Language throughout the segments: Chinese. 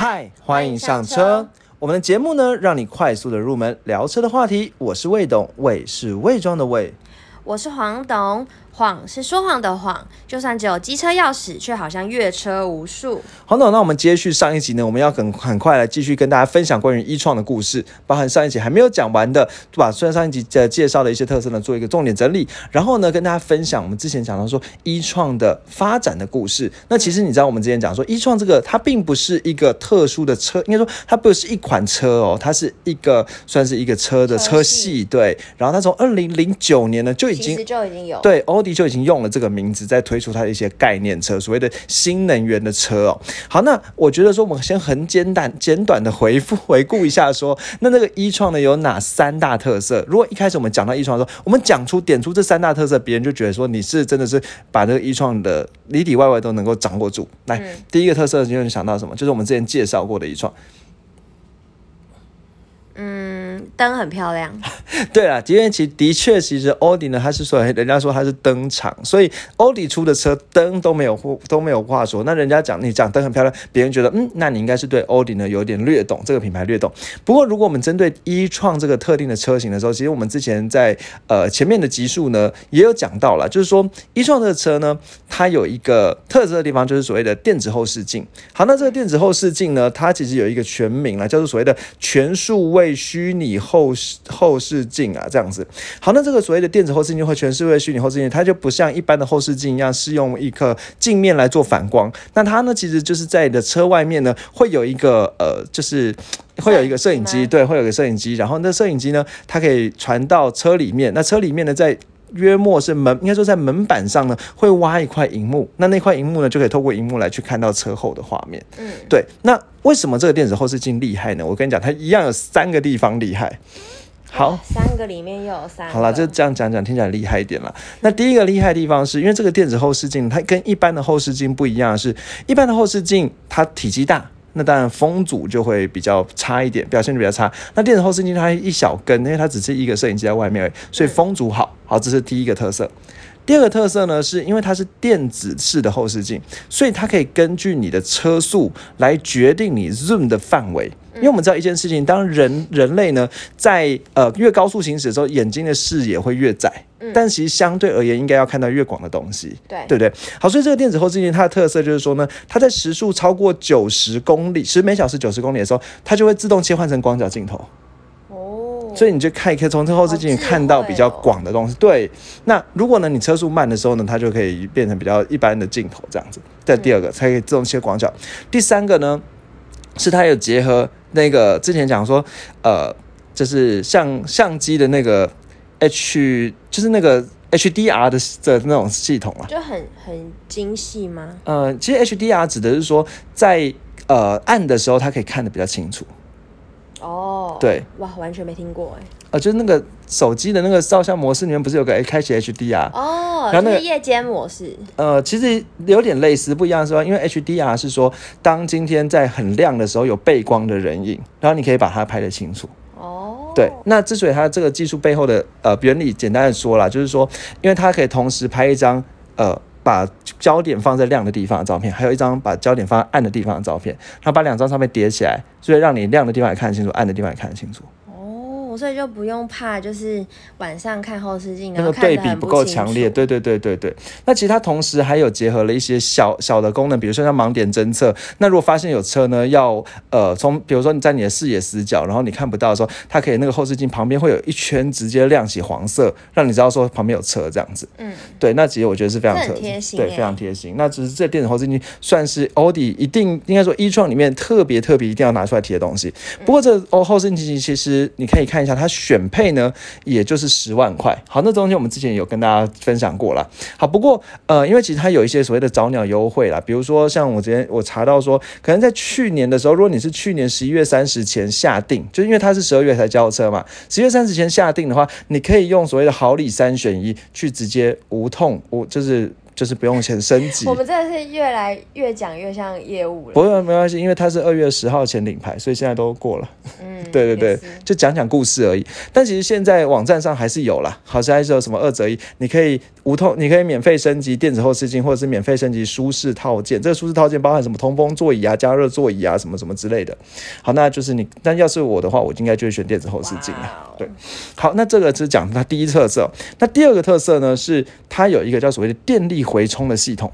嗨，欢迎上车。我们的节目呢，让你快速的入门聊车的话题。我是魏董，魏是魏庄的魏。我是黄董，谎是说谎的谎。就算只有机车钥匙，却好像越车无数。黄总，那我们接续上一集呢，我们要很很快来继续跟大家分享关于一创的故事，包含上一集还没有讲完的，对吧？虽然上一集的介绍的一些特色呢，做一个重点整理，然后呢，跟大家分享我们之前讲到说一创的发展的故事。那其实你知道，我们之前讲说一创这个，它并不是一个特殊的车，应该说它不是一款车哦，它是一个算是一个车的车系，对。然后它从二零零九年呢就已经就已经有对奥迪就已经用了这个名字在推出它的一些概念车，所谓的新能源的车哦。好，那我觉得说我们先很简短简短的回复回顾一下，说那那个一创呢有哪三大特色？如果一开始我们讲到一创的时候，我们讲出点出这三大特色，别人就觉得说你是真的是把这个一创的里里外外都能够掌握住。来，第一个特色就你想到什么？就是我们之前介绍过的一创。嗯，灯很漂亮。对了，因为其的确，其实奥迪呢，它是说人家说它是灯厂，所以奥迪出的车灯都没有都没有话说。那人家讲你讲灯很漂亮，别人觉得嗯，那你应该是对奥迪呢有点略懂，这个品牌略懂。不过如果我们针对一创这个特定的车型的时候，其实我们之前在呃前面的集数呢也有讲到了，就是说一创这个车呢，它有一个特色的地方，就是所谓的电子后视镜。好，那这个电子后视镜呢，它其实有一个全名了，叫做所谓的全数位。虚拟后视后视镜啊，这样子。好，那这个所谓的电子后视镜或全视位虚拟后视镜，它就不像一般的后视镜一样，是用一颗镜面来做反光。那它呢，其实就是在你的车外面呢，会有一个呃，就是会有一个摄影机，对，会有个摄影机。然后那摄影机呢，它可以传到车里面。那车里面呢，在约莫是门，应该说在门板上呢，会挖一块荧幕，那那块荧幕呢，就可以透过荧幕来去看到车后的画面。嗯，对。那为什么这个电子后视镜厉害呢？我跟你讲，它一样有三个地方厉害。好，三个里面又有三。好了，就这样讲讲，听起来厉害一点了。那第一个厉害的地方是因为这个电子后视镜，它跟一般的后视镜不一样，是一般的后视镜它体积大。那当然风阻就会比较差一点，表现就比较差。那电子后视镜它一小根，因为它只是一个摄影机在外面而已，所以风阻好。好，这是第一个特色。第二个特色呢，是因为它是电子式的后视镜，所以它可以根据你的车速来决定你 zoom 的范围。因为我们知道一件事情，当人人类呢在呃越高速行驶的时候，眼睛的视野会越窄，但其实相对而言，应该要看到越广的东西，对对不对？好，所以这个电子后视镜它的特色就是说呢，它在时速超过九十公里，十每小时九十公里的时候，它就会自动切换成广角镜头。哦，所以你就看可以从这后视镜看到比较广的东西。对，那如果呢你车速慢的时候呢，它就可以变成比较一般的镜头这样子。这第二个才可以自动切广角。第三个呢，是它有结合。那个之前讲说，呃，就是相相机的那个 H，就是那个 HDR 的的那种系统啊，就很很精细吗？呃，其实 HDR 指的是说，在呃暗的时候，它可以看得比较清楚。哦，对，哇，完全没听过哎。呃，就是那个手机的那个照相模式里面不是有个开启 HDR？哦，然后那个夜间模式。呃，其实有点类似，不一样是吧？因为 HDR 是说，当今天在很亮的时候有背光的人影，然后你可以把它拍得清楚。哦，对。那之所以它这个技术背后的呃原理，简单的说啦，就是说，因为它可以同时拍一张呃。把焦点放在亮的地方的照片，还有一张把焦点放在暗的地方的照片，然后把两张照片叠起来，所以让你亮的地方也看得清楚，暗的地方也看得清楚。所以就不用怕，就是晚上看后视镜，那个对比不够强烈。对对对对对。那其实它同时还有结合了一些小小的功能，比如说像盲点侦测。那如果发现有车呢，要呃从比如说你在你的视野死角，然后你看不到的时候，它可以那个后视镜旁边会有一圈直接亮起黄色，让你知道说旁边有车这样子。嗯。对，那其实我觉得是非常贴心，对，非常贴心。那只是这电子后视镜算是奥迪一定应该说一创里面特别特别一定要拿出来提的东西。不过这哦后视镜其实你可以看一下它选配。呢，也就是十万块。好，那东西我们之前有跟大家分享过了。好，不过呃，因为其实它有一些所谓的早鸟优惠啦，比如说像我之前我查到说，可能在去年的时候，如果你是去年十一月三十前下定，就因为它是十二月才交车嘛，十月三十前下定的话，你可以用所谓的好礼三选一，去直接无痛无就是。就是不用钱升级，我们真的是越来越讲越像业务了。不会没关系，因为他是二月十号前领牌，所以现在都过了。嗯，对对对，就讲讲故事而已。但其实现在网站上还是有啦，好像还是有什么二折一，你可以无痛，你可以免费升级电子后视镜，或者是免费升级舒适套件。这个舒适套件包含什么通风座椅啊、加热座椅啊，什么什么之类的。好，那就是你，但要是我的话，我应该就会选电子后视镜啊。对，好，那这个是讲它第一特色。那第二个特色呢，是它有一个叫所谓的电力回充的系统。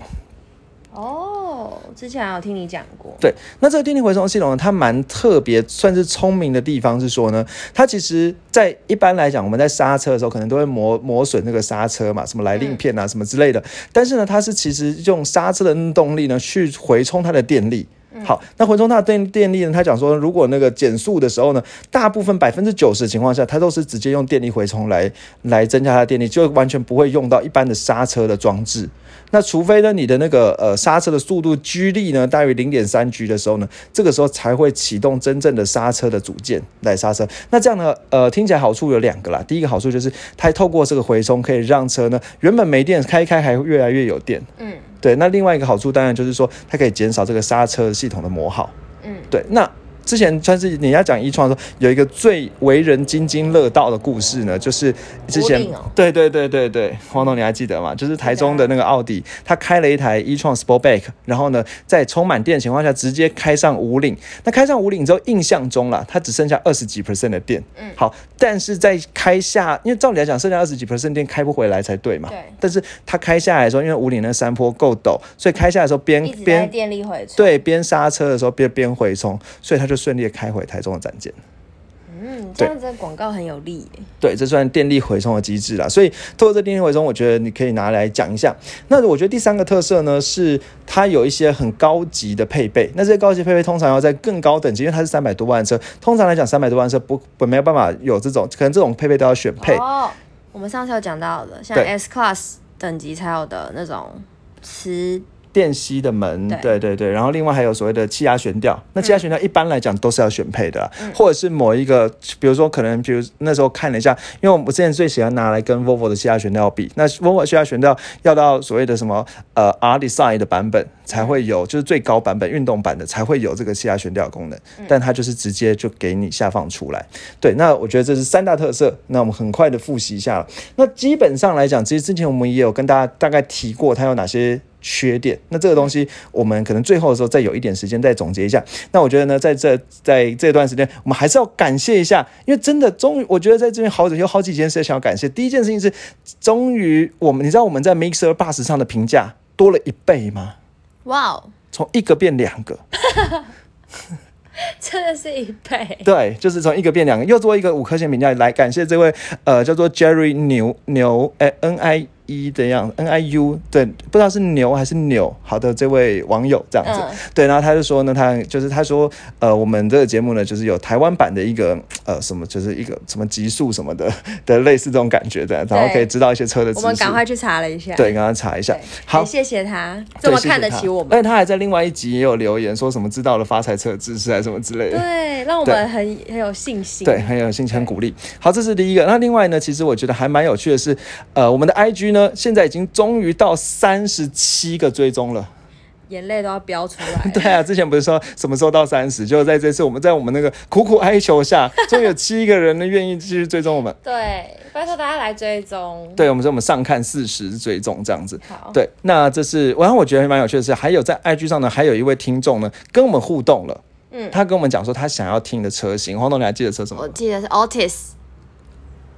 哦，之前有听你讲过，对，那这个电力回充系统呢，它蛮特别，算是聪明的地方是说呢，它其实在一般来讲，我们在刹车的时候可能都会磨磨损那个刹车嘛，什么来令片啊，什么之类的。但是呢，它是其实用刹车的动力呢去回充它的电力。好，那回充它的电电力呢？他讲说，如果那个减速的时候呢，大部分百分之九十的情况下，它都是直接用电力回充来来增加它的电力，就完全不会用到一般的刹车的装置。那除非呢，你的那个呃刹车的速度 G 力呢大于零点三 G 的时候呢，这个时候才会启动真正的刹车的组件来刹车。那这样呢，呃，听起来好处有两个啦。第一个好处就是它透过这个回充，可以让车呢原本没电开一开还会越来越有电。嗯对，那另外一个好处当然就是说，它可以减少这个刹车系统的磨耗。嗯，对，那之前算是你要讲一创的时候，有一个最为人津津乐道的故事呢，就是之前、哦对对对对对，黄总你还记得吗？就是台中的那个奥迪，他开了一台一创 Sportback，然后呢，在充满电的情况下直接开上五岭。那开上五岭之后，印象中啦，它只剩下二十几 percent 的电。嗯好，但是在开下，因为照理来讲，剩下二十几 percent 电开不回来才对嘛。对但是它开下来的时候，因为五岭那山坡够陡，所以开下来的时候边边电力回充，，对边刹车的时候边边回冲，所以他就顺利的开回台中的展间。嗯，这样子的广告很有利耶，对，这算电力回充的机制啦。所以透过这电力回充，我觉得你可以拿来讲一下。那我觉得第三个特色呢，是它有一些很高级的配备。那这些高级配备通常要在更高等级，因为它是三百多万的车。通常来讲，三百多万的车不不没有办法有这种，可能这种配备都要选配。哦，我们上次有讲到的，像 S Class 等级才有的那种磁，电吸的门，对。对对对，然后另外还有所谓的气压悬吊，那气压悬吊一般来讲都是要选配的啊、嗯。或者是某一个，比如说可能，比如那时候看了一下，因为我之前最喜欢拿来跟 Volvo 的气压悬吊比，那 Volvo 气压悬吊要到所谓的什么呃 R Design 的版本才会有，就是最高版本运动版的才会有这个气压悬吊功能，嗯。但它就是直接就给你下放出来。对，那我觉得这是三大特色，那我们很快的复习一下了。那基本上来讲，其实之前我们也有跟大家大概提过它有哪些缺点。那这个东西，我们可能最后的时候再有一点时间再总结一下。那我觉得呢，在这在这段时间，我们还是要感谢一下，因为真的终于，我觉得在这边好有好几件事想要感谢。第一件事情是，终于我们你知道我们在 Mixer Bus 上的评价多了一倍吗？哇哦，从一个变两个。真的是一倍，对，就是从一个变两个，又做一个五颗星评价，来感谢这位呃叫做 Jerry 牛牛哎 N I E 的样子 N I U 对，不知道是牛还是扭，好的这位网友这样子，嗯。对，然后他就说呢，他就是他说呃我们这个节目呢就是有台湾版的一个呃什么就是一个什么极速什么的 的类似这种感觉的，然后可以知道一些车的我们，赶快去查了一下，对，赶快查一下，，好。谢谢他这么看得起我们，而且他还在另外一集也有留言说什么知道了发财车的知识还是什么之类的，对，让我们很很有信心，对，很有信心，很鼓励。好，这是第一个。那另外呢，其实我觉得还蛮有趣的是，呃，我们的 IG 呢，现在已经终于到三十七个追踪了。眼泪都要飙出来，对啊，之前不是说什么时候到三十，就在这次我们在我们那个苦苦哀求下，终于有七个人呢愿意继续追踪我们。对，拜托大家来追踪，对，我们说我们上看四十追踪这样子。好，对，那这是，然后我觉得蛮有趣的是，还有在 IG 上呢，还有一位听众呢跟我们互动了。嗯他跟我们讲说他想要听的车型，黄董你还记得车什么？我记得是 Otis，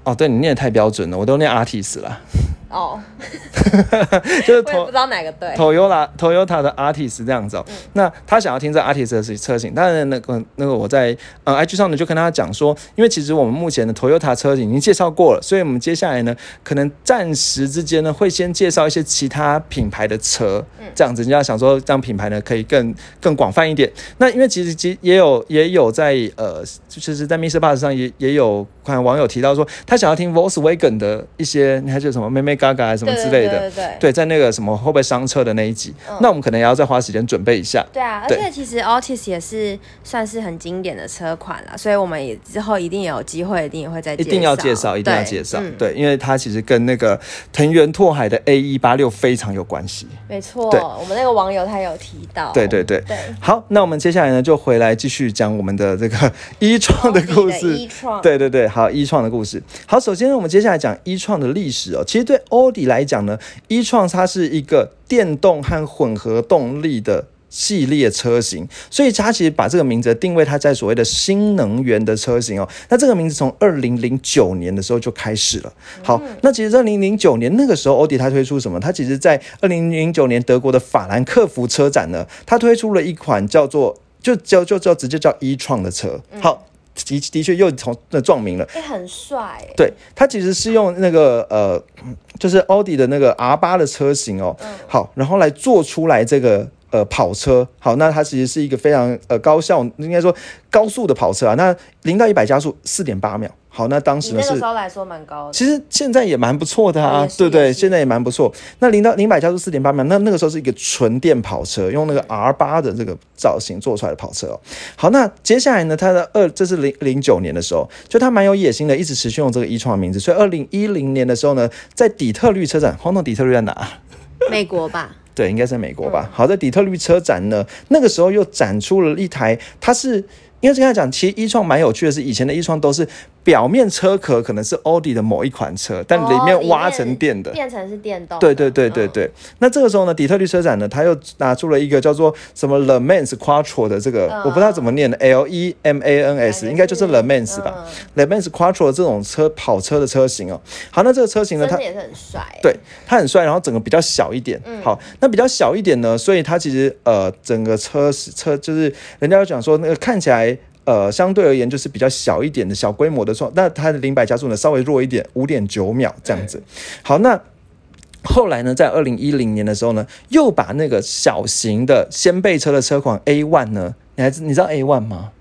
哦，对你念的太标准了，我都念 Artis 了，哦，就是头我也不知道哪个对，Toyota Toyota 的 Artist 这样子哦。嗯那他想要听这 Artist 的车型，当然那个那个我在呃 IG 上呢就跟他讲说，因为其实我们目前的 Toyota 车型已经介绍过了，所以我们接下来呢可能暂时之间呢会先介绍一些其他品牌的车，嗯这样子，人家想说这样品牌呢可以更更广泛一点。那因为其实其实也有也有在呃就是在 Mr. Bus 上也也有看网友提到说，他想要听 Volkswagen 的一些，你还记得什么妹妹嘎嘎什么之类的。对对对对，在那个什么会不会伤车的那一集，嗯那我们可能也要再花时间准备一下。对啊，而且其实 Altis 也是算是很经典的车款了，所以我们也之后一定有机会，一定也会再一定要介绍，一定要介绍，嗯对，因为它其实跟那个藤原拓海的 A 一八六非常有关系。没错，我们那个网友他有提到，对对对，对，好，那我们接下来呢，就回来继续讲我们的这个 一创的故事。一创，对对对，好，一创的故事。好，首先呢，我们接下来讲一创的历史哦。其实对奥迪来讲呢，一创它是一个电动和混合动力的。系列车型，所以它其实把这个名字定位它在所谓的新能源的车型哦。那这个名字从二零零九年的时候就开始了。好，那其实二零零九年那个时候，奥迪它推出什么？它其实在二零零九年德国的法兰克福车展呢，它推出了一款叫做就叫就叫直接叫一创的车。好，的的确又从那撞名了。哎，很帅。对，它其实是用那个呃，就是奥迪的那个 R 八的车型哦。好，然后来做出来这个。呃，跑车好，那它其实是一个非常呃高效，应该说高速的跑车啊。那零到一百加速四点八秒，好，那当时呢是那个时候来说蛮高的。其实现在也蛮不错的啊，对不对？现在也蛮不错。那零到零百加速四点八秒，那那个时候是一个纯电跑车，用那个 R 八的这个造型做出来的跑车哦。好，那接下来呢，它的二这是零零九年的时候，就它蛮有野心的，一直持续用这个一创的名字。所以二零一零年的时候呢，在底特律车展，轰动底特律在哪？美国吧。对，应该在美国吧。好，在底特律车展呢，那个时候又展出了一台，它是。因为这样讲，其实一创蛮有趣的是，以前的一创都是表面车壳可能是奥迪的某一款车，但里面挖成电的，变成是电动。对对对对对。那这个时候呢，底特律车展呢，他又拿出了一个叫做什么 Le Mans Quattro 的这个，我不知道怎么念的，L E M A N S，应该就是 Le Mans 吧？Le Mans Quattro 这种车跑车的车型哦。好，那这个车型呢，它也是很帅。对，它很帅，然后整个比较小一点。好，那比较小一点呢，所以它其实呃，整个车车就是人家有讲说那个看起来。呃，相对而言就是比较小一点的小规模的创，那它的零百加速呢稍微弱一点，五点九秒这样子。好，那后来呢，在二零一零年的时候呢，又把那个小型的掀背车的车款 A One 呢，你还你知道 A One 吗？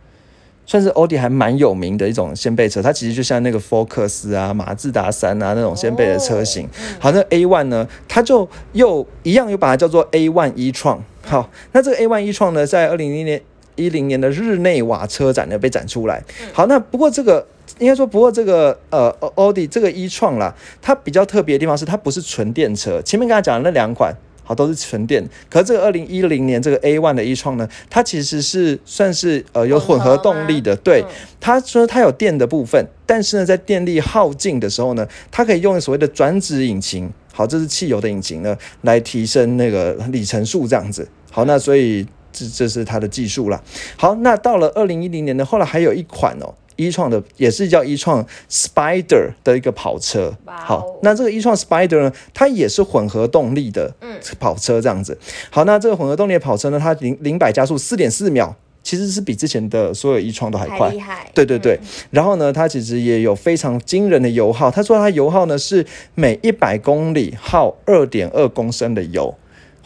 算是奥迪还蛮有名的一种掀背车，它其实就像那个 Focus 啊、马自达三啊那种掀背的车型。好，那 A One 呢，它就又一样又把它叫做 A One 一创。好，那这个 A One 一创呢，在二零零年。一零年的日内瓦车展呢被展出来，好，那不过这个应该说不过这个呃奥迪这个一创啦，它比较特别的地方是它不是纯电车，前面刚才讲的那两款好都是纯电，可是这个二零一零年这个 A one 的一创呢，它其实是算是呃有混合动力的，对，它说它有电的部分，但是呢在电力耗尽的时候呢，它可以用所谓的转子引擎，好，这是汽油的引擎呢，来提升那个里程数这样子，好，那所以。这这是它的技术啦。好，那到了二零一零年呢，后来还有一款哦，一创的也是叫一创 Spider 的一个跑车。好，那这个一创 Spider 呢，它也是混合动力的跑车这样子。好，那这个混合动力的跑车呢，它零零百加速四点四秒，其实是比之前的所有一创都还快。对对对。然后呢，它其实也有非常惊人的油耗。他说它油耗呢是每一百公里耗二点二公升的油。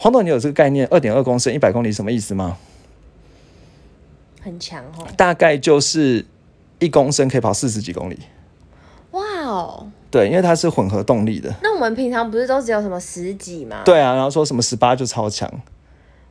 黄总，你有这个概念？二点二公升，一百公里什么意思吗？很强哦。大概就是一公升可以跑四十几公里。哇哦！对，因为它是混合动力的。那我们平常不是都只有什么十几吗？对啊，然后说什么十八就超强。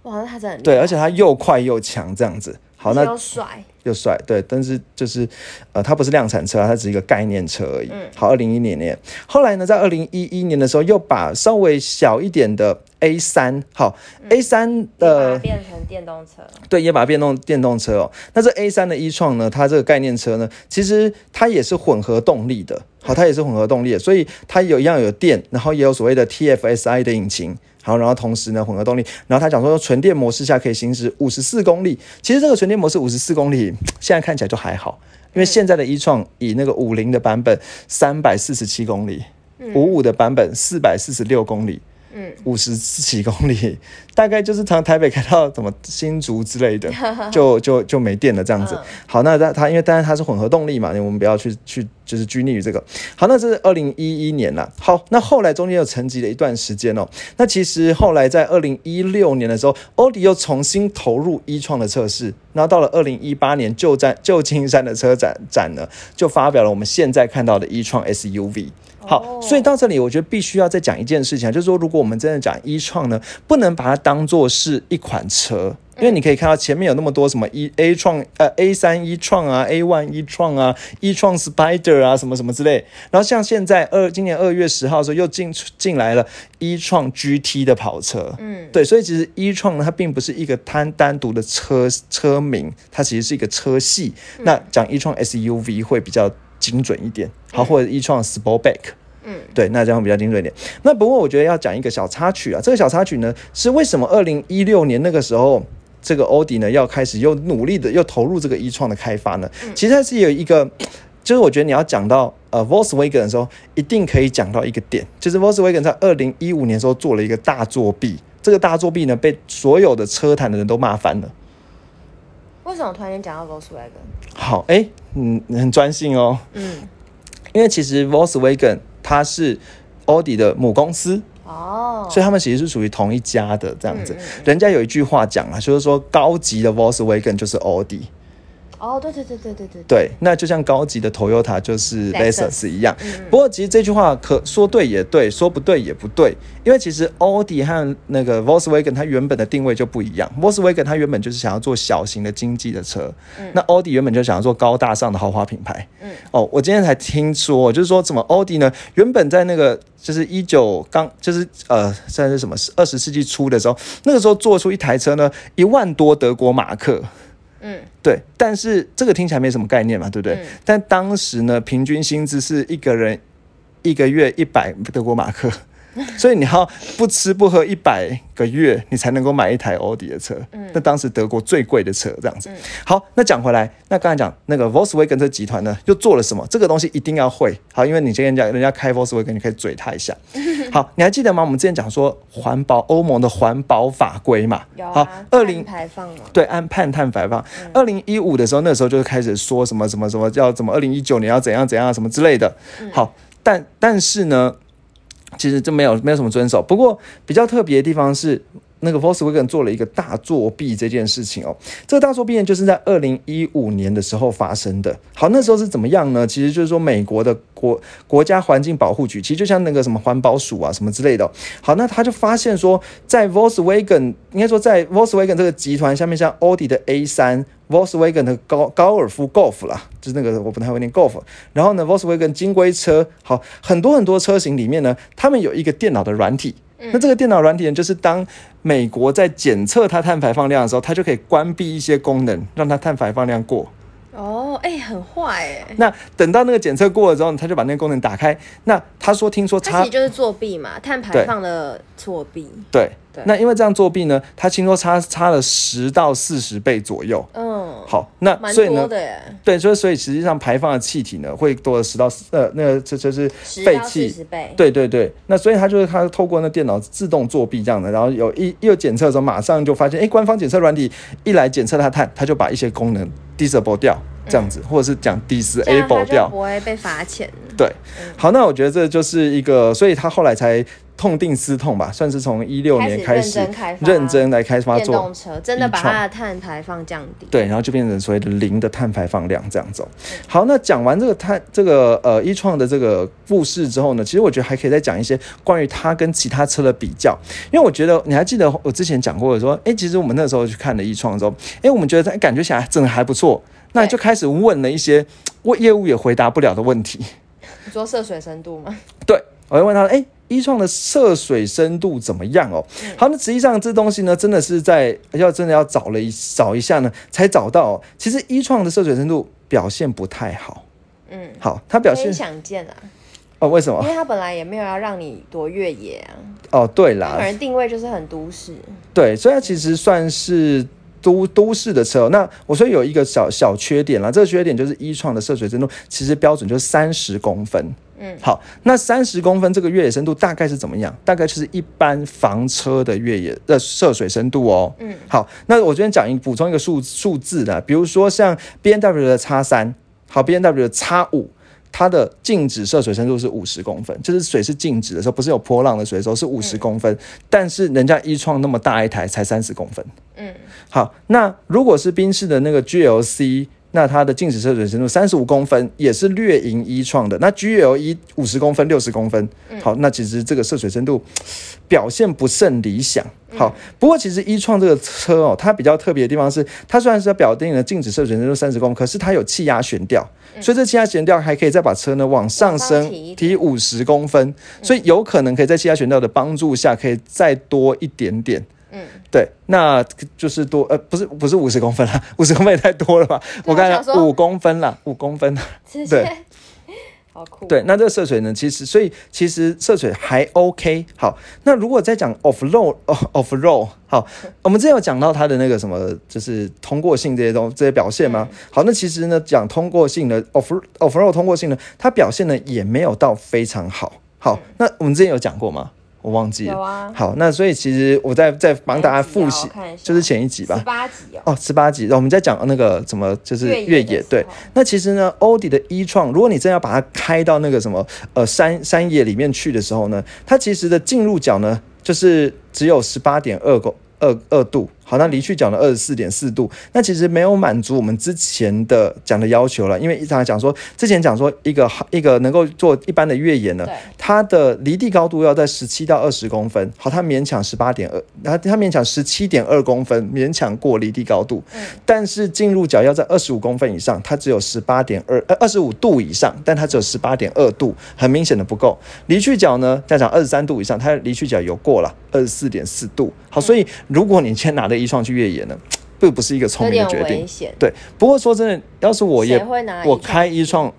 哇，那它真的对，而且他又快又强，这样子。好，那又帅又帅，对，但是就是，呃，它不是量产车啊，它只是一个概念车而已。嗯，好，二零一零年，后来呢，在二零一一年的时候，又把稍微小一点的 A 三，好，A 三的变成电动车，对，也把它变动电动车哦。那这 A 三的一创呢，它这个概念车呢，其实它也是混合动力的，好，它也是混合动力，所以它有一样有电，然后也有所谓的 TFSI 的引擎。好，然后同时呢，混合动力。然后他讲说，纯电模式下可以行驶五十四公里。其实这个纯电模式五十四公里，现在看起来就还好，因为现在的一创以那个五零的版本三百四十七公里，五五的版本四百四十六公里。嗯，五十几公里，大概就是从台北开到什么新竹之类的，就就就没电了这样子。好，那它它因为当然它是混合动力嘛，我们不要去去就是拘泥于这个。好，那这是二零一一年了。好，那后来中间又沉寂了一段时间哦。那其实后来在二零一六年的时候，欧迪又重新投入一创的测试。然后到了二零一八年旧站旧金山的车展展呢，就发表了我们现在看到的一创 SUV。好，所以到这里，我觉得必须要再讲一件事情，就是说，如果我们真的讲一创呢，不能把它当做是一款车，因为你可以看到前面有那么多什么一 A 创呃 A 三一创啊，A one 一创啊，一创 Spider 啊，什么什么之类。然后像现在二今年二月十号的时候又进进来了一创 GT 的跑车，嗯，对，所以其实一创呢，它并不是一个单单独的车车名，它其实是一个车系。那讲一创 SUV 会比较。精准一点，好，或者一创 Sportback，嗯，对，那这样比较精准一点。那不过我觉得要讲一个小插曲啊，这个小插曲呢是为什么二零一六年那个时候。这个欧迪呢，要开始又努力的又投入这个一创的开发呢，其实它是有一个，就是我觉得你要讲到呃 Volkswagen 的时候，一定可以讲到一个点，就是 Volkswagen 在二零一五年的时候做了一个大作弊，这个大作弊呢被所有的车坛的人都骂翻了。为什么突然间讲到 Volkswagen？好，哎，嗯，很专心哦，嗯，因为其实 Volkswagen 它是奥迪的母公司。哦，所以他们其实是属于同一家的这样子。人家有一句话讲啊，就是说高级的 Volkswagen 就是奥迪，哦，对对对对对对，对，那就像高级的 Toyota 就是 Lexus 一样。嗯不过其实这句话可说对也对，说不对也不对，因为其实奥迪和那个 Volkswagen 它原本的定位就不一样。Volkswagen 它原本就是想要做小型的经济的车，那奥迪原本就想要做高大上的豪华品牌。嗯哦，我今天才听说，就是说怎么奥迪呢？原本在那个就是一九刚就是呃，现在是什么二十世纪初的时候，那个时候做出一台车呢，一万多德国马克。嗯，对，但是这个听起来没什么概念嘛，对不对？嗯。但当时呢，平均薪资是一个人一个月一百德国马克，所以你要不吃不喝一百个月，你才能够买一台奥迪的车。嗯那当时德国最贵的车，这样子。好，那讲回来，那刚才讲那个 Volkswagen 这集团呢，又做了什么？这个东西一定要会。好，因为你今天讲人家开 Volkswagen，你可以嘴他一下。好，你还记得吗？我们之前讲说环保欧盟的环保法规嘛？好有啊，，二零排放嘛，对，按碳碳排放。二零一五的时候，那时候就开始说什么什么什么要怎么二零一九年要怎样怎样什么之类的。好，但但是呢，其实就没有没有什么遵守。不过比较特别的地方是。那个 Volkswagen 做了一个大作弊这件事情哦，这个大作弊呢，就是在二零一五年的时候发生的。好，那时候是怎么样呢？其实就是说，美国的国国家环境保护局，其实就像那个什么环保署啊什么之类的。好，那他就发现说，在 Volkswagen 应该说在 Volkswagen 这个集团下面，像奥迪的 A 三、Volkswagen 的高高尔夫 Golf 啦，就是那个我不太会念 Golf。然后呢，Volkswagen 金龟车，好，很多很多车型里面呢，他们有一个电脑的软体。那这个电脑软体呢，就是当美国在检测它碳排放量的时候，它就可以关闭一些功能，让它碳排放量过。哦，哎、很坏哎，那等到那个检测过了之后，他就把那个功能打开。那他说，听说差它其实就是作弊嘛，碳排放的作弊，对对那因为这样作弊呢，他听说差差了十到四十倍左右。嗯，好，那蛮所以呢，对，所以所以实际上排放的气体呢，会多了十到呃，那个这就是废气。十倍，对对对，那所以他就是他透过那电脑自动作弊这样的，然后有一一有检测的时候，马上就发现，哎，官方检测软体一来检测它碳，他就把一些功能 disable 掉，这样子，或者是讲 disable 掉，不会被罚钱。对，好，那我觉得这就是一个，所以他后来才痛定思痛吧，算是从一六年开开始始认真来开发做电动车真的把它的碳排放降低。对，然后就变成所谓的零的碳排放量这样子哦。好，那讲完这个碳这个呃一创的这个故事之后呢，其实我觉得还可以再讲一些关于它跟其他车的比较，因为我觉得你还记得我之前讲过的说，哎，其实我们那时候去看了一创的时候，哎，我们觉得它感觉起来真的还不错，那就开始问了一些 我业务也回答不了的问题。你说涉水深度吗？对，我就问他，哎、一创的涉水深度怎么样哦？好，那实际上这东西呢，真的是在要真的要找了一找一下呢，才找到、哦，其实一创的涉水深度表现不太好。嗯，好，它表现想见啊，哦，为什么？因为它本来也没有要让你多越野啊，哦，对它啦本，人定位就是很都市。对，所以它其实算是都都市的车。那我说有一个小小缺点啦，这个缺点就是一创的涉水深度其实标准就是三十公分。嗯，好，那三十公分这个越野深度大概是怎么样？大概就是一般房车的越野的涉水深度哦。嗯，好，那我这边讲一补充一个数数字的，比如说像 B N W 的叉三，好 B N W 的叉五。它的静止涉水深度是五十公分，就是水是静止的时候，不是有波浪的水的时候是五十公分，但是人家一创那么大一台才三十公分。嗯，好，那如果是宾士的那个 GLC，那它的静止涉水深度三十五公分，也是略赢一创的。那 GLE 五十公分、六十公分，好，那其实这个涉水深度表现不甚理想。好，不过其实一创这个车哦，它比较特别的地方是，它虽然是表定了静止涉水深度三十公分，可是它有气压悬吊，所以这气压悬吊还可以再把车呢往上升提五十公分，所以有可能可以在气压悬吊的帮助下，可以再多一点点。嗯，对，那就是多呃，不是不是五十公分啦，五十公分也太多了吧？我刚才说五公分啦，五公分 对好酷。对，那这个涉水呢，其实所以其实涉水还 OK。好，那如果再讲 off road 哦 off road，好，我们之前有讲到它的那个什么，就是通过性这些东这些表现吗？好，那其实呢，讲通过性的 off off road 通过性呢，它表现呢也没有到非常好。好，那我们之前有讲过吗？我忘记了。有啊好，那所以其实我在在帮大家复习就是前一集吧十。八集哦。哦，十八集，那我们在讲那个怎么就是越野对。那其实呢，欧迪的一创，如果你真要把它开到那个什么呃山山野里面去的时候呢，它其实的进入角呢，就是只有十八点二公二二度。好，那离去角呢二十四点四度，那其实没有满足我们之前的讲的要求了，因为一常讲说，之前讲说一个一个能够做一般的越野呢，它的离地高度要在十七到二十公分，好，它勉强十八点二，它它勉强十七点二公分，勉强过离地高度，但是进入角要在二十五公分以上，它只有十八点二呃二十五度以上，但它只有十八点二度，很明显的不够。离去角呢，再讲二十三度以上，它的离去角有过了二十四点四度，好，所以如果你今天拿着一创去越野呢，并不是一个聪明的决定。对，不过说真的，要是我也我开一创，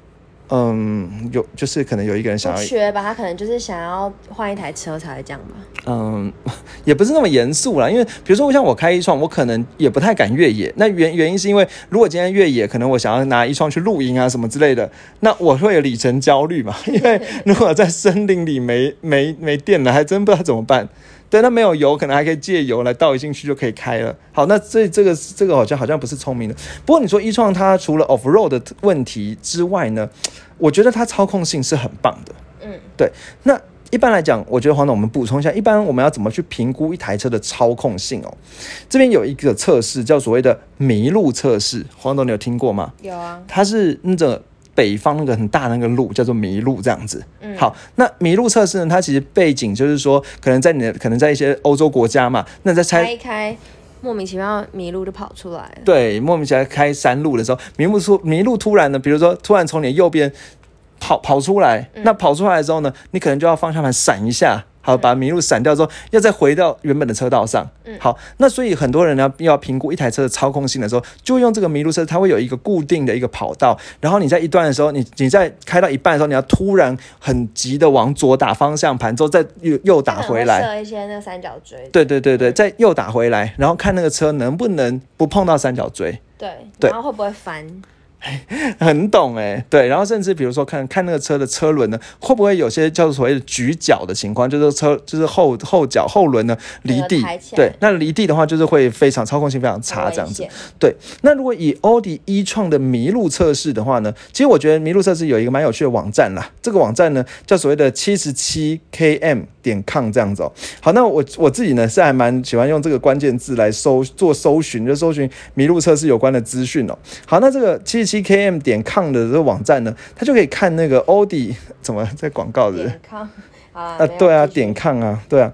嗯，有就是可能有一个人想要，不缺吧？他可能就是想要换一台车才会这样吧。嗯，也不是那么严肃啦。因为比如说像我开一创，我可能也不太敢越野。那原原因是因为如果今天越野，可能我想要拿一创去露营啊什么之类的，那我会有里程焦虑嘛。因为 如果在森林里没没没电了，还真不知道怎么办。对，那没有油，可能还可以借油来倒进去就可以开了。好，那这这个这个好像好像不是聪明的。不过你说一创它除了 off road 的问题之外呢，我觉得它操控性是很棒的。嗯，对。那一般来讲，我觉得黄总，我们补充一下，一般我们要怎么去评估一台车的操控性哦？这边有一个测试叫所谓的麋鹿测试，黄总你有听过吗？有啊。它是那个北方那个很大的那个路，叫做麋鹿这样子。嗯好，那麋鹿测试呢，它其实背景就是说，可能在你的可能在一些欧洲国家嘛，那你在开猜一开，莫名其妙迷路就跑出来了。对，莫名其妙开山路的时候，麋鹿出麋鹿突然呢，比如说突然从你的右边跑跑出来，那跑出来的时候呢，你可能就要方向盘闪一下。好，把麋鹿闪掉之后，要再回到原本的车道上。嗯好，那所以很多人呢要评估一台车的操控性的时候，就用这个麋鹿车，它会有一个固定的一个跑道，然后你在一段的时候，你你在开到一半的时候，你要突然很急的往左打方向盘，之后再右右打回来。设一些那个三角锥。对对对对，再右打回来，然后看那个车能不能不碰到三角锥。对，对然后会不会翻？很懂哎，对，然后甚至比如说看看那个车的车轮呢，会不会有些叫做所谓的举脚的情况，就是车就是后后脚后轮呢离地对，那离地的话就是会非常操控性非常差这样子。对，那如果以欧迪一创的麋鹿测试的话呢，其实我觉得麋鹿测试有一个蛮有趣的网站啦，这个网站呢叫所谓的七十七 km 点 com 这样子哦。好，那我我自己呢是还蛮喜欢用这个关键字来搜做搜寻，就搜寻麋鹿测试有关的资讯哦。好，那这个七十七 km 点 com 的这个网站呢，他就可以看那个欧迪怎么在广告的。啊，对啊，点 com 啊，对啊。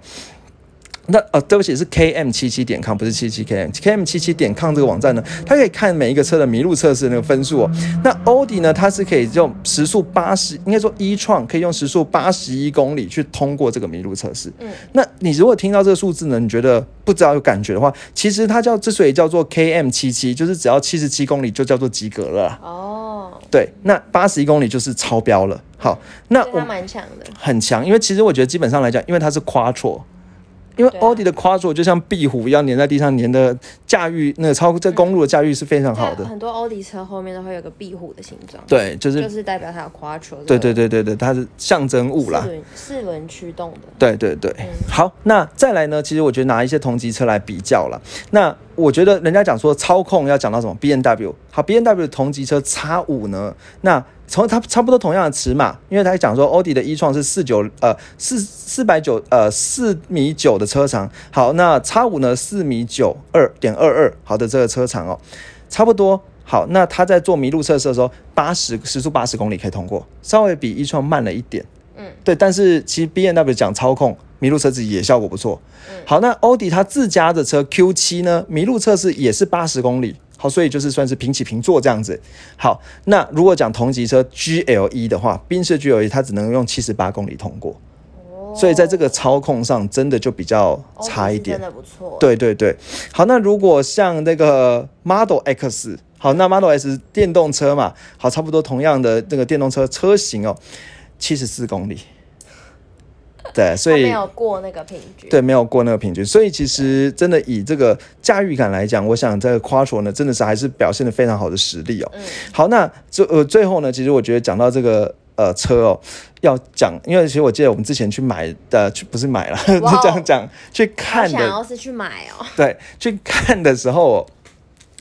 那呃，对不起，是 km 七七点 com，不是七七 km。km 七七点 com 这个网站呢，它可以看每一个车的麋鹿测试的那个分数哦。那欧迪呢，它是可以用时速八十，应该说一创可以用时速八十一公里去通过这个麋鹿测试。嗯，那你如果听到这个数字呢，你觉得不知道有感觉的话，其实它叫之所以叫做 km 七七，就是只要七十七公里就叫做及格了啊。哦，对，那八十一公里就是超标了。好，那我蛮强的。很强，因为其实我觉得基本上来讲，因为它是 Quattro，因为奥迪的 Quattro 就像壁虎一样粘在地上，粘的驾驭那个超在公路的驾驭是非常好的。对很多奥迪车后面都会有个壁虎的形状，对，就是就是代表它有 Quattro。对对对对对，它是象征物啦四。轮驱动的。对对对，好，那再来呢？其实我觉得拿一些同级车来比较了。那我觉得人家讲说操控要讲到什么 B N W，好，B N W 的同级车 X 五呢，那从它差不多同样的尺码，因为他讲说欧迪的一创是四九呃四四百九呃四米九的车长，好，那叉五呢四米九二点二二，好的这个车长哦，差不多。好，那他在做麋鹿测试的时候，八十时速八十公里可以通过，稍微比一创慢了一点。嗯，对，但是其实 B N W 讲操控，麋鹿车子也效果不错。嗯好，那欧迪它自家的车 Q 七呢，麋鹿测试也是八十公里，好，所以就是算是平起平坐这样子。好，那如果讲同级车 G L E 的话，宾士 G L E 它只能用七十八公里通过，哦所以在这个操控上真的就比较差一点是真。的不错。，对对对，好，那如果像那个 Model X，好好，那 Model S 电动车嘛，好，差不多同样的这个电动车车型哦，七十四公里。对，所以它没有过那个平均。对，没有过那个平均，所以其实真的以这个驾驭感来讲，我想这个 Quattro 呢，真的是还是表现的非常好的实力哦。嗯好，那最呃最后呢，其实我觉得讲到这个呃车哦，要讲，因为其实我记得我们之前去买的，去不是买了，就这样讲，去看的，要是去买哦，对，去看的时候哦。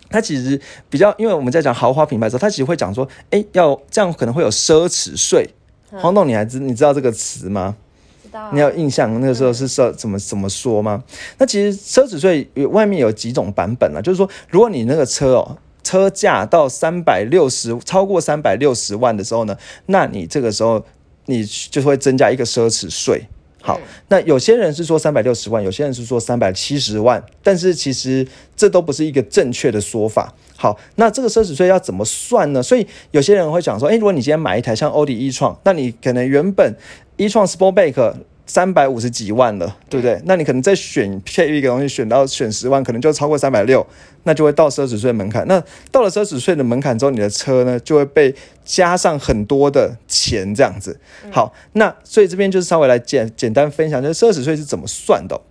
它其实比较，因为我们在讲豪华品牌的时候，它其实会讲说，哎，要这样可能会有奢侈税。嗯黄董，你还知你知道这个词吗？你有印象那个时候是说怎么怎么说吗？那其实奢侈税外面有几种版本啊，就是说，如果你那个车哦，车价到三百六十超过三百六十万的时候呢，那你这个时候你就会增加一个奢侈税。好，那有些人是说三百六十万，有些人是说三百七十万，但是其实这都不是一个正确的说法。好，那这个奢侈税要怎么算呢？所以有些人会讲说，诶，如果你今天买一台像欧迪一创，那你可能原本一创 Sportback 三百五十几万了，对不对？那你可能再选配一个东西，选到选十万，可能就超过三百六，那就会到奢侈税门槛。那到了奢侈税的门槛之后，你的车呢就会被加上很多的钱，这样子。好，那所以这边就是稍微来简简单分享，就是奢侈税是怎么算的哦、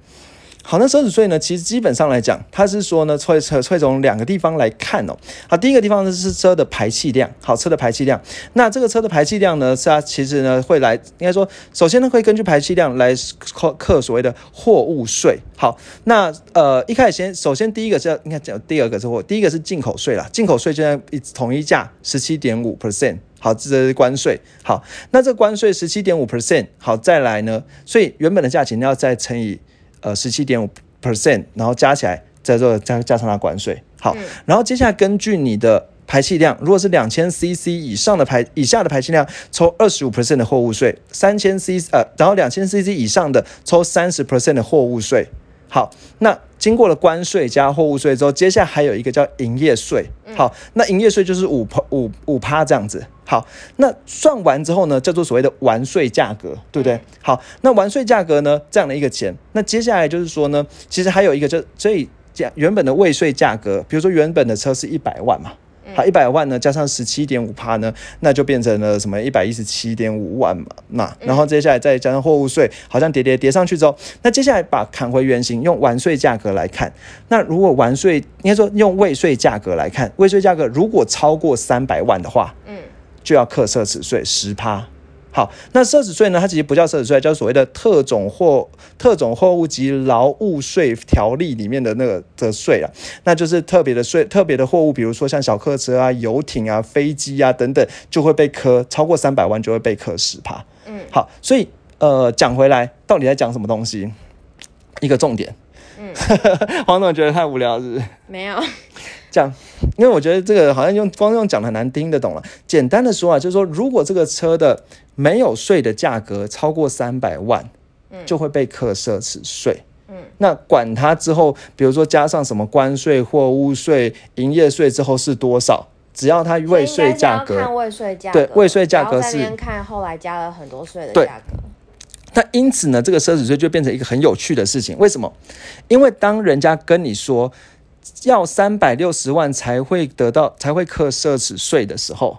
好，那奢侈税呢？其实基本上来讲，它是说呢，会会从两个地方来看哦。好，第一个地方呢是车的排气量，好，车的排气量。那这个车的排气量呢，是它其实呢会来，应该说，首先呢会根据排气量来课课所谓的货物税。好，那呃一开始先，首先第一个是要应该讲第二个是货，第一个是进口税啦，进口税现在一统一价十七点五 percent。好，这是关税。好，那这关税十七点五 percent，好，再来呢，所以原本的价钱要再乘以呃十七点五 percent，然后加起来再做加加上它关税。好，然后接下来根据你的排气量，如果是两千 CC 以上的排以下的排气量，抽二十五 percent 的货物税；三千 CC 呃，然后两千 CC 以上的抽三十 percent 的货物税。好，那经过了关税加货物税之后，接下来还有一个叫营业税。好，那营业税就是五趴五五趴这样子。好，那算完之后呢，叫做所谓的完税价格，对不对？好，那完税价格呢，这样的一个钱，那接下来就是说呢，其实还有一个就所以价原本的未税价格，比如说原本的车是一百万嘛。好，一百万呢，加上十七点五趴呢，那就变成了什么一百一十七点五万嘛。那然后接下来再加上货物税，好像叠叠叠上去之后，那接下来把砍回原形，用完税价格来看。那如果完税，应该说用未税价格来看，未税价格如果超过三百万的话，嗯，就要课奢侈税十趴。好，那奢侈税呢？它其实不叫奢侈税，叫所谓的特种货特种货物及劳务税条例里面的那个的税啊，那就是特别的税，特别的货物，比如说像小客车啊、游艇啊、飞机啊等等，就会被磕超过三百万就会被磕十趴。嗯，好，所以呃，讲回来，到底在讲什么东西？一个重点。嗯，黄总觉得太无聊是不是？没有，讲，因为我觉得这个好像用光用讲的很难听得懂了。简单的说啊，就是说，如果这个车的没有税的价格超过三百万，就会被课奢侈税。嗯，那管它之后，比如说加上什么关税、货物税、营业税之后是多少，只要它未税价格看未税价格，对未税价格是看后来加了很多税的价格。那因此呢，这个奢侈税就变成一个很有趣的事情。为什么？因为当人家跟你说要三百六十万才会得到才会课奢侈税的时候，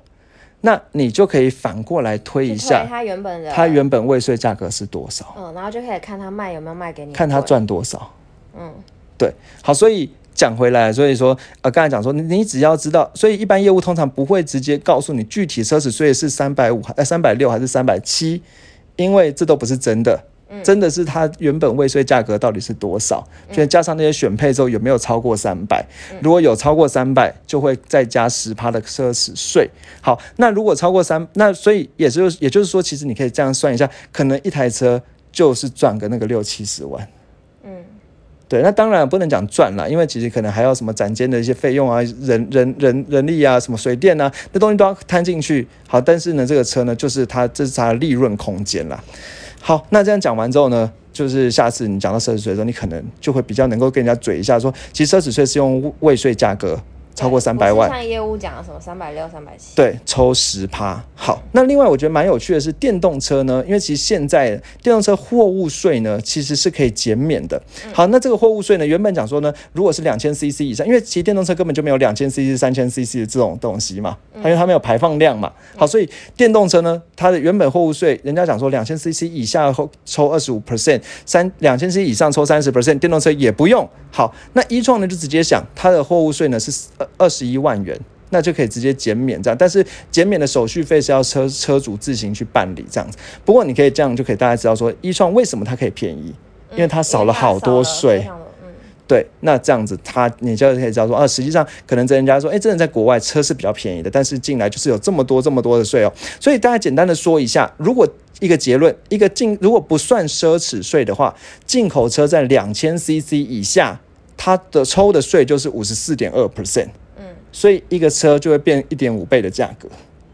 那你就可以反过来推一下，他原本的，他原本未税价格是多少，嗯，然后就可以看他卖有没有卖给你，看他，赚多少。嗯，对，好，所以讲回来，所以说，呃，刚才讲说，你你只要知道，所以一般业务通常不会直接告诉你具体奢侈税是三百五、呃三百六还是三百七，因为这都不是真的。真的是它原本未税价格到底是多少？所以加上那些选配之后有没有超过三百？如果有超过三百，就会再加十趴的奢侈税。好，那如果超过三，那所以也就是也就是说，其实你可以这样算一下，可能一台车就是赚个那个六七十万。嗯，对，那当然不能讲赚了，因为其实可能还要什么展间的一些费用啊、人人人人力啊、什么水电啊，那东西都要摊进去。好，但是呢，这个车呢，就是它这是它的利润空间啦。好，那这样讲完之后呢，就是下次你讲到奢侈税的时候，你可能就会比较能够跟人家嘴一下说，其实奢侈税是用未税价格超过三百万。像业务讲的什么三百六、三百七，对，抽十趴。好，那另外我觉得蛮有趣的是，电动车呢，因为其实现在电动车货物税呢，其实是可以减免的。好，那这个货物税呢，原本讲说呢，如果是两千 CC 以上，因为其实电动车根本就没有两千 CC、三千 CC 的这种东西嘛，因为它没有排放量嘛。好，所以电动车呢，它的原本货物税，人家讲说两千 CC 以下后抽二十五 percent，三两千 CC 以上抽三十 percent，电动车也不用。好，那一创呢就直接想，它的货物税呢是二二十一万元。那就可以直接减免这样，但是减免的手续费是要车车主自行去办理这样子。不过你可以这样就可以大家知道说，一创为什么它可以便宜，因为它少了好多税。对，那这样子他你就可以知道说啊，实际上可能人家说，哎，真的在国外车是比较便宜的，但是进来就是有这么多这么多的税哦。所以大家简单的说一下，如果一个结论，一个进如果不算奢侈税的话，进口车在两千 CC 以下，它的抽的税就是五十四点二 percent。所以一个车就会变一点五倍的价格。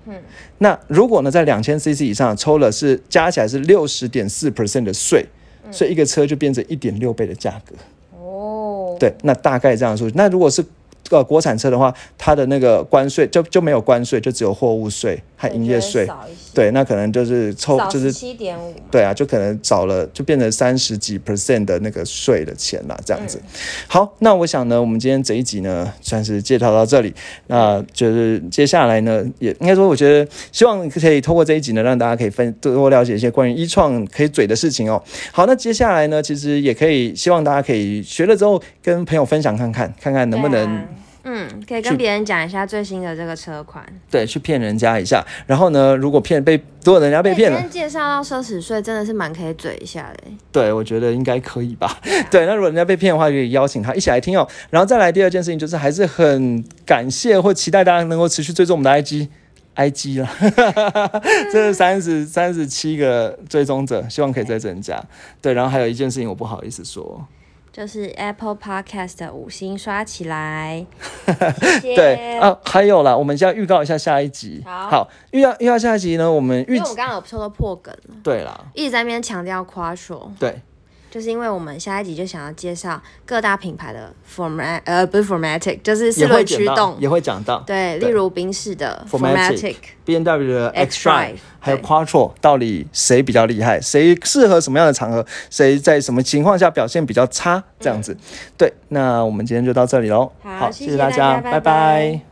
嗯，那如果呢，在两千 CC 以上抽了是加起来是六十点四 percent 的税，所以一个车就变成一点六倍的价格。哦，对，那大概这样数。那如果是呃国产车的话，它的那个关税就就没有关税，就只有货物税。还营业税，对，那可能就是抽，就是七点五，对啊，就可能少了，就变成三十几 percent 的那个税的钱了，这样子。好，那我想呢，我们今天这一集呢，算是介绍到这里，那就是接下来呢，也应该说，我觉得希望可以通过这一集呢，让大家可以分多了解一些关于一创可以嘴的事情哦。好，那接下来呢，其实也可以希望大家可以学了之后跟朋友分享看看，看看能不能。嗯，可以跟别人讲一下最新的这个车款。对，去骗人家一下。然后呢，如果骗被，如果人家被骗了，介绍到奢侈税，真的是蛮可以嘴一下的。对，我觉得应该可以吧。对，那如果人家被骗的话，就可以邀请他一起来听哦。然后再来第二件事情，就是还是很感谢或期待大家能够持续追踪我们的 IG，IG 了。这是三十三十七个追踪者，希望可以再增加。对，然后还有一件事情，我不好意思说。就是 Apple Podcast 的五星刷起来，对啊，还有啦，我们先要预告一下下一集。好，预告预告下一集呢，我们因为我刚刚有说到破梗了，对啦，一直在那边强调夸说，对。就是因为我们下一集就想要介绍各大品牌的 format，呃，不是 formatic，就是四轮驱动也会讲到。对，例如宾士的 formatic，B N W 的 X Drive，还有 Quattro，到底谁比较厉害？谁适合什么样的场合？谁在什么情况下表现比较差？这样子。对，那我们今天就到这里喽。好，谢谢大家，拜拜。